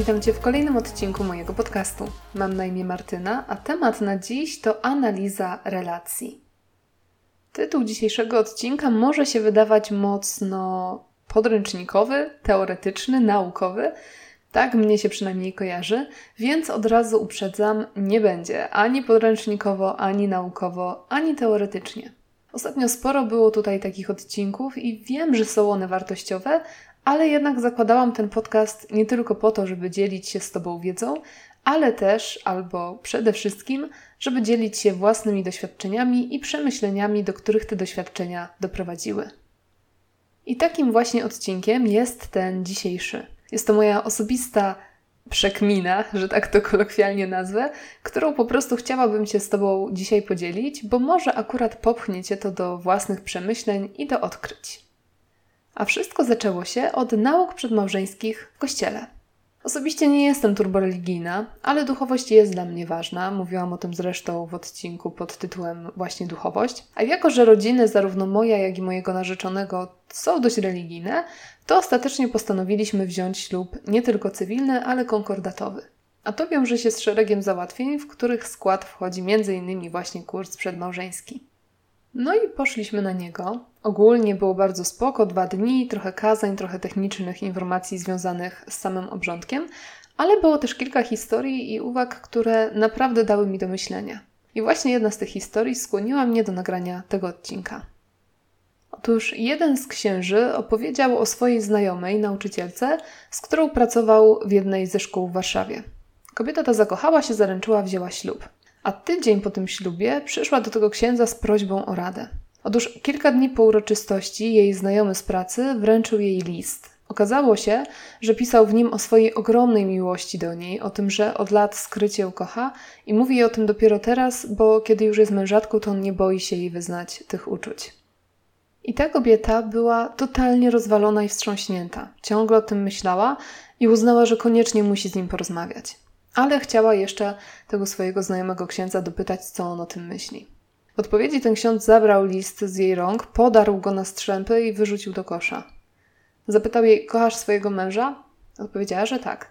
Witam Cię w kolejnym odcinku mojego podcastu. Mam na imię Martyna, a temat na dziś to analiza relacji. Tytuł dzisiejszego odcinka może się wydawać mocno podręcznikowy, teoretyczny, naukowy. Tak mnie się przynajmniej kojarzy, więc od razu uprzedzam, nie będzie ani podręcznikowo, ani naukowo, ani teoretycznie. Ostatnio sporo było tutaj takich odcinków i wiem, że są one wartościowe, ale jednak zakładałam ten podcast nie tylko po to, żeby dzielić się z Tobą wiedzą, ale też, albo przede wszystkim, żeby dzielić się własnymi doświadczeniami i przemyśleniami, do których te doświadczenia doprowadziły. I takim właśnie odcinkiem jest ten dzisiejszy. Jest to moja osobista przekmina, że tak to kolokwialnie nazwę, którą po prostu chciałabym się z Tobą dzisiaj podzielić, bo może akurat popchnie Cię to do własnych przemyśleń i do odkryć. A wszystko zaczęło się od nauk przedmałżeńskich w kościele. Osobiście nie jestem turboreligijna, ale duchowość jest dla mnie ważna. Mówiłam o tym zresztą w odcinku pod tytułem właśnie duchowość. A jako, że rodziny zarówno moja, jak i mojego narzeczonego są dość religijne, to ostatecznie postanowiliśmy wziąć ślub nie tylko cywilny, ale konkordatowy. A to wiąże się z szeregiem załatwień, w których skład wchodzi m.in. właśnie kurs przedmałżeński. No i poszliśmy na niego. Ogólnie było bardzo spoko, dwa dni, trochę kazań, trochę technicznych informacji związanych z samym obrządkiem, ale było też kilka historii i uwag, które naprawdę dały mi do myślenia. I właśnie jedna z tych historii skłoniła mnie do nagrania tego odcinka. Otóż jeden z księży opowiedział o swojej znajomej, nauczycielce, z którą pracował w jednej ze szkół w Warszawie. Kobieta ta zakochała się, zaręczyła, wzięła ślub. A tydzień po tym ślubie przyszła do tego księdza z prośbą o radę. Otóż kilka dni po uroczystości jej znajomy z pracy wręczył jej list. Okazało się, że pisał w nim o swojej ogromnej miłości do niej, o tym, że od lat skrycie ją kocha i mówi jej o tym dopiero teraz, bo kiedy już jest mężatką, to on nie boi się jej wyznać tych uczuć. I ta kobieta była totalnie rozwalona i wstrząśnięta. Ciągle o tym myślała i uznała, że koniecznie musi z nim porozmawiać ale chciała jeszcze tego swojego znajomego księdza dopytać, co on o tym myśli. W odpowiedzi ten ksiądz zabrał list z jej rąk, podarł go na strzępy i wyrzucił do kosza. Zapytał jej, kochasz swojego męża? Odpowiedziała, że tak.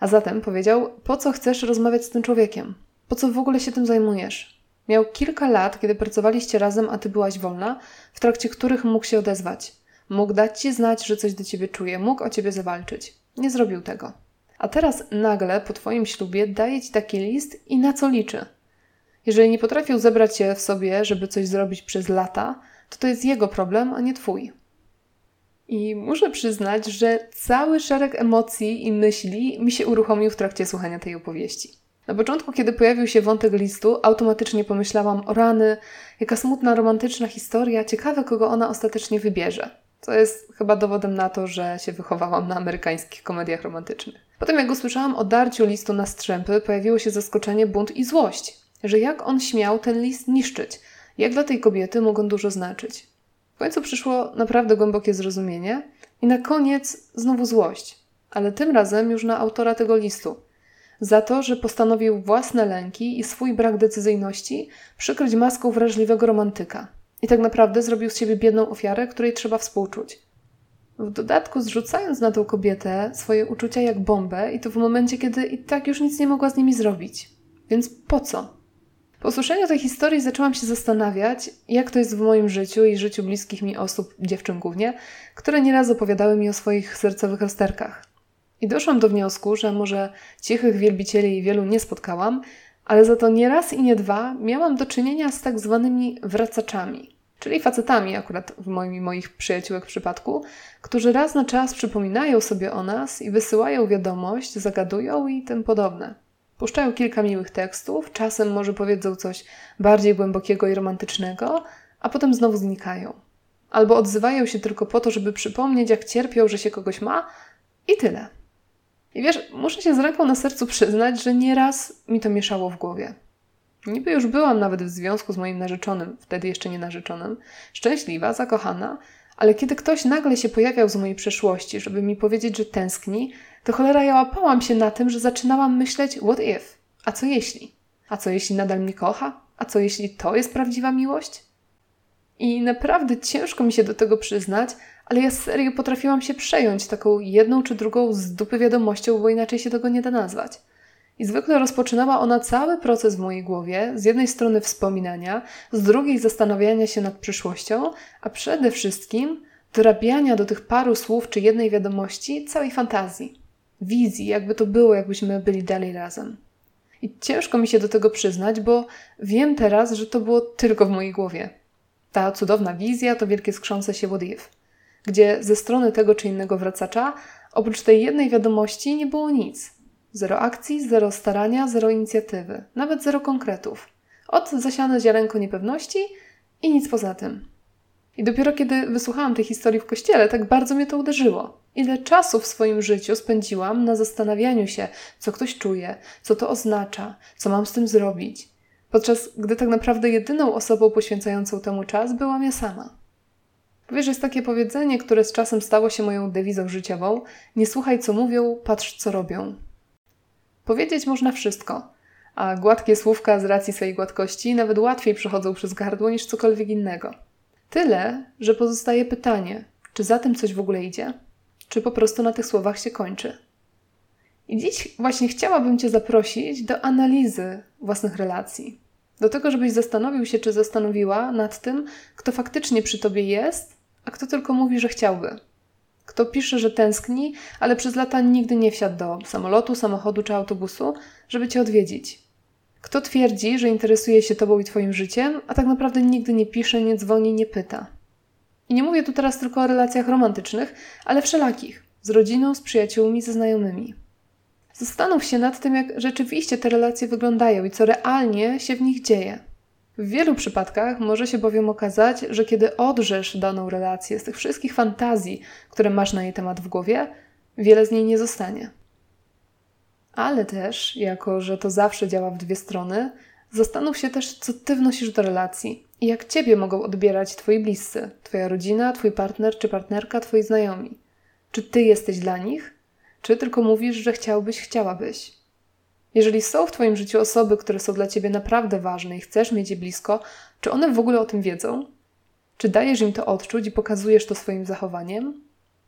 A zatem powiedział, po co chcesz rozmawiać z tym człowiekiem? Po co w ogóle się tym zajmujesz? Miał kilka lat, kiedy pracowaliście razem, a ty byłaś wolna, w trakcie których mógł się odezwać. Mógł dać ci znać, że coś do ciebie czuje, mógł o ciebie zawalczyć. Nie zrobił tego. A teraz nagle po Twoim ślubie daje Ci taki list i na co liczy? Jeżeli nie potrafił zebrać się w sobie, żeby coś zrobić przez lata, to to jest jego problem, a nie Twój. I muszę przyznać, że cały szereg emocji i myśli mi się uruchomił w trakcie słuchania tej opowieści. Na początku, kiedy pojawił się wątek listu, automatycznie pomyślałam o rany, jaka smutna, romantyczna historia, ciekawe, kogo ona ostatecznie wybierze. Co jest chyba dowodem na to, że się wychowałam na amerykańskich komediach romantycznych. Potem, jak usłyszałam o darciu listu na strzępy, pojawiło się zaskoczenie, bunt i złość, że jak on śmiał ten list niszczyć, jak dla tej kobiety mógł on dużo znaczyć. W końcu przyszło naprawdę głębokie zrozumienie i na koniec znowu złość, ale tym razem już na autora tego listu. Za to, że postanowił własne lęki i swój brak decyzyjności przykryć maską wrażliwego romantyka. I tak naprawdę zrobił z siebie biedną ofiarę, której trzeba współczuć. W dodatku zrzucając na tą kobietę swoje uczucia jak bombę i to w momencie, kiedy i tak już nic nie mogła z nimi zrobić. Więc po co? Po usłyszeniu tej historii zaczęłam się zastanawiać, jak to jest w moim życiu i życiu bliskich mi osób, dziewczyn głównie, które nieraz opowiadały mi o swoich sercowych rozterkach. I doszłam do wniosku, że może cichych wielbicieli wielu nie spotkałam, ale za to nie raz i nie dwa miałam do czynienia z tak zwanymi wracaczami czyli facetami akurat w moim i moich przyjaciółek przypadku, którzy raz na czas przypominają sobie o nas i wysyłają wiadomość, zagadują i tym podobne. Puszczają kilka miłych tekstów, czasem może powiedzą coś bardziej głębokiego i romantycznego, a potem znowu znikają. Albo odzywają się tylko po to, żeby przypomnieć, jak cierpią, że się kogoś ma i tyle. I wiesz, muszę się z ręką na sercu przyznać, że nieraz mi to mieszało w głowie. Niby już byłam nawet w związku z moim narzeczonym, wtedy jeszcze nie narzeczonym, szczęśliwa, zakochana, ale kiedy ktoś nagle się pojawiał z mojej przeszłości, żeby mi powiedzieć, że tęskni, to cholera ja łapałam się na tym, że zaczynałam myśleć what if? A co jeśli? A co jeśli nadal mnie kocha? A co jeśli to jest prawdziwa miłość? I naprawdę ciężko mi się do tego przyznać, ale ja serio potrafiłam się przejąć taką jedną czy drugą z dupy wiadomością, bo inaczej się tego nie da nazwać. I zwykle rozpoczynała ona cały proces w mojej głowie, z jednej strony wspominania, z drugiej zastanawiania się nad przyszłością, a przede wszystkim dorabiania do tych paru słów czy jednej wiadomości całej fantazji, wizji, jakby to było, jakbyśmy byli dalej razem. I ciężko mi się do tego przyznać, bo wiem teraz, że to było tylko w mojej głowie. Ta cudowna wizja to wielkie skrzące się if, gdzie ze strony tego czy innego wracacza oprócz tej jednej wiadomości nie było nic. Zero akcji, zero starania, zero inicjatywy, nawet zero konkretów. Od zasiane ziarenko niepewności i nic poza tym. I dopiero kiedy wysłuchałam tej historii w kościele, tak bardzo mnie to uderzyło. Ile czasu w swoim życiu spędziłam na zastanawianiu się, co ktoś czuje, co to oznacza, co mam z tym zrobić, podczas gdy tak naprawdę jedyną osobą poświęcającą temu czas byłam ja sama. Wiesz, jest takie powiedzenie, które z czasem stało się moją dewizą życiową: nie słuchaj, co mówią, patrz, co robią. Powiedzieć można wszystko, a gładkie słówka z racji swojej gładkości nawet łatwiej przechodzą przez gardło niż cokolwiek innego. Tyle, że pozostaje pytanie, czy za tym coś w ogóle idzie, czy po prostu na tych słowach się kończy. I dziś właśnie chciałabym Cię zaprosić do analizy własnych relacji. Do tego, żebyś zastanowił się, czy zastanowiła nad tym, kto faktycznie przy Tobie jest, a kto tylko mówi, że chciałby. Kto pisze, że tęskni, ale przez lata nigdy nie wsiadł do samolotu, samochodu czy autobusu, żeby Cię odwiedzić. Kto twierdzi, że interesuje się Tobą i Twoim życiem, a tak naprawdę nigdy nie pisze, nie dzwoni, nie pyta. I nie mówię tu teraz tylko o relacjach romantycznych, ale wszelakich z rodziną, z przyjaciółmi, ze znajomymi. Zastanów się nad tym, jak rzeczywiście te relacje wyglądają i co realnie się w nich dzieje. W wielu przypadkach może się bowiem okazać, że kiedy odrzesz daną relację z tych wszystkich fantazji, które masz na jej temat w głowie, wiele z niej nie zostanie. Ale też, jako że to zawsze działa w dwie strony, zastanów się też, co ty wnosisz do relacji i jak ciebie mogą odbierać twoi bliscy, twoja rodzina, twój partner czy partnerka, twoi znajomi. Czy ty jesteś dla nich, czy tylko mówisz, że chciałbyś, chciałabyś? Jeżeli są w Twoim życiu osoby, które są dla Ciebie naprawdę ważne i chcesz mieć je blisko, czy one w ogóle o tym wiedzą? Czy dajesz im to odczuć i pokazujesz to swoim zachowaniem?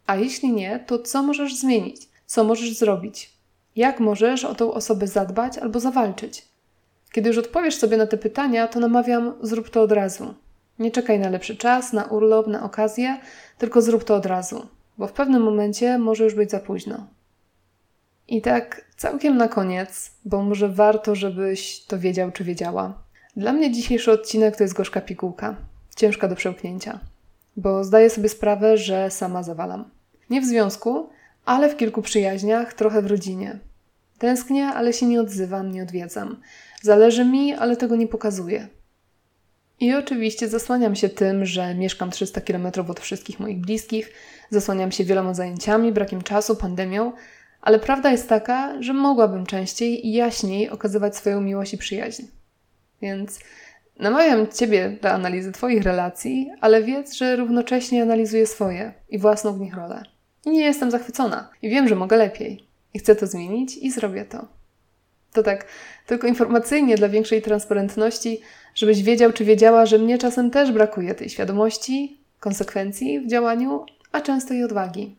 A jeśli nie, to co możesz zmienić? Co możesz zrobić? Jak możesz o tą osobę zadbać albo zawalczyć? Kiedy już odpowiesz sobie na te pytania, to namawiam, zrób to od razu. Nie czekaj na lepszy czas, na urlop, na okazję, tylko zrób to od razu, bo w pewnym momencie może już być za późno. I tak całkiem na koniec, bo może warto, żebyś to wiedział czy wiedziała. Dla mnie dzisiejszy odcinek to jest gorzka pigułka, ciężka do przełknięcia, bo zdaję sobie sprawę, że sama zawalam. Nie w związku, ale w kilku przyjaźniach, trochę w rodzinie. Tęsknię, ale się nie odzywam, nie odwiedzam. Zależy mi, ale tego nie pokazuję. I oczywiście zasłaniam się tym, że mieszkam 300 km od wszystkich moich bliskich, zasłaniam się wieloma zajęciami, brakiem czasu, pandemią, ale prawda jest taka, że mogłabym częściej i jaśniej okazywać swoją miłość i przyjaźń. Więc namawiam Ciebie do analizy Twoich relacji, ale wiedz, że równocześnie analizuję swoje i własną w nich rolę. I nie jestem zachwycona i wiem, że mogę lepiej. I chcę to zmienić i zrobię to. To tak tylko informacyjnie dla większej transparentności, żebyś wiedział czy wiedziała, że mnie czasem też brakuje tej świadomości, konsekwencji w działaniu, a często i odwagi.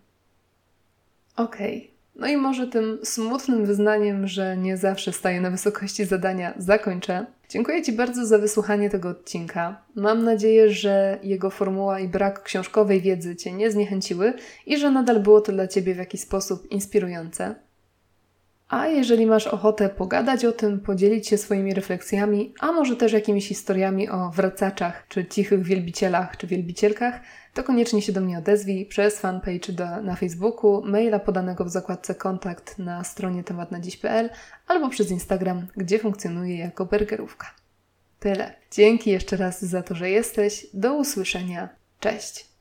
Okej. Okay. No i może tym smutnym wyznaniem, że nie zawsze staję na wysokości zadania, zakończę. Dziękuję Ci bardzo za wysłuchanie tego odcinka. Mam nadzieję, że jego formuła i brak książkowej wiedzy Cię nie zniechęciły i że nadal było to dla Ciebie w jakiś sposób inspirujące. A jeżeli masz ochotę pogadać o tym, podzielić się swoimi refleksjami, a może też jakimiś historiami o wracaczach, czy cichych wielbicielach, czy wielbicielkach, to koniecznie się do mnie odezwij przez fanpage do, na Facebooku, maila podanego w zakładce kontakt na stronie tematnadziś.pl albo przez Instagram, gdzie funkcjonuje jako burgerówka. Tyle. Dzięki jeszcze raz za to, że jesteś. Do usłyszenia. Cześć!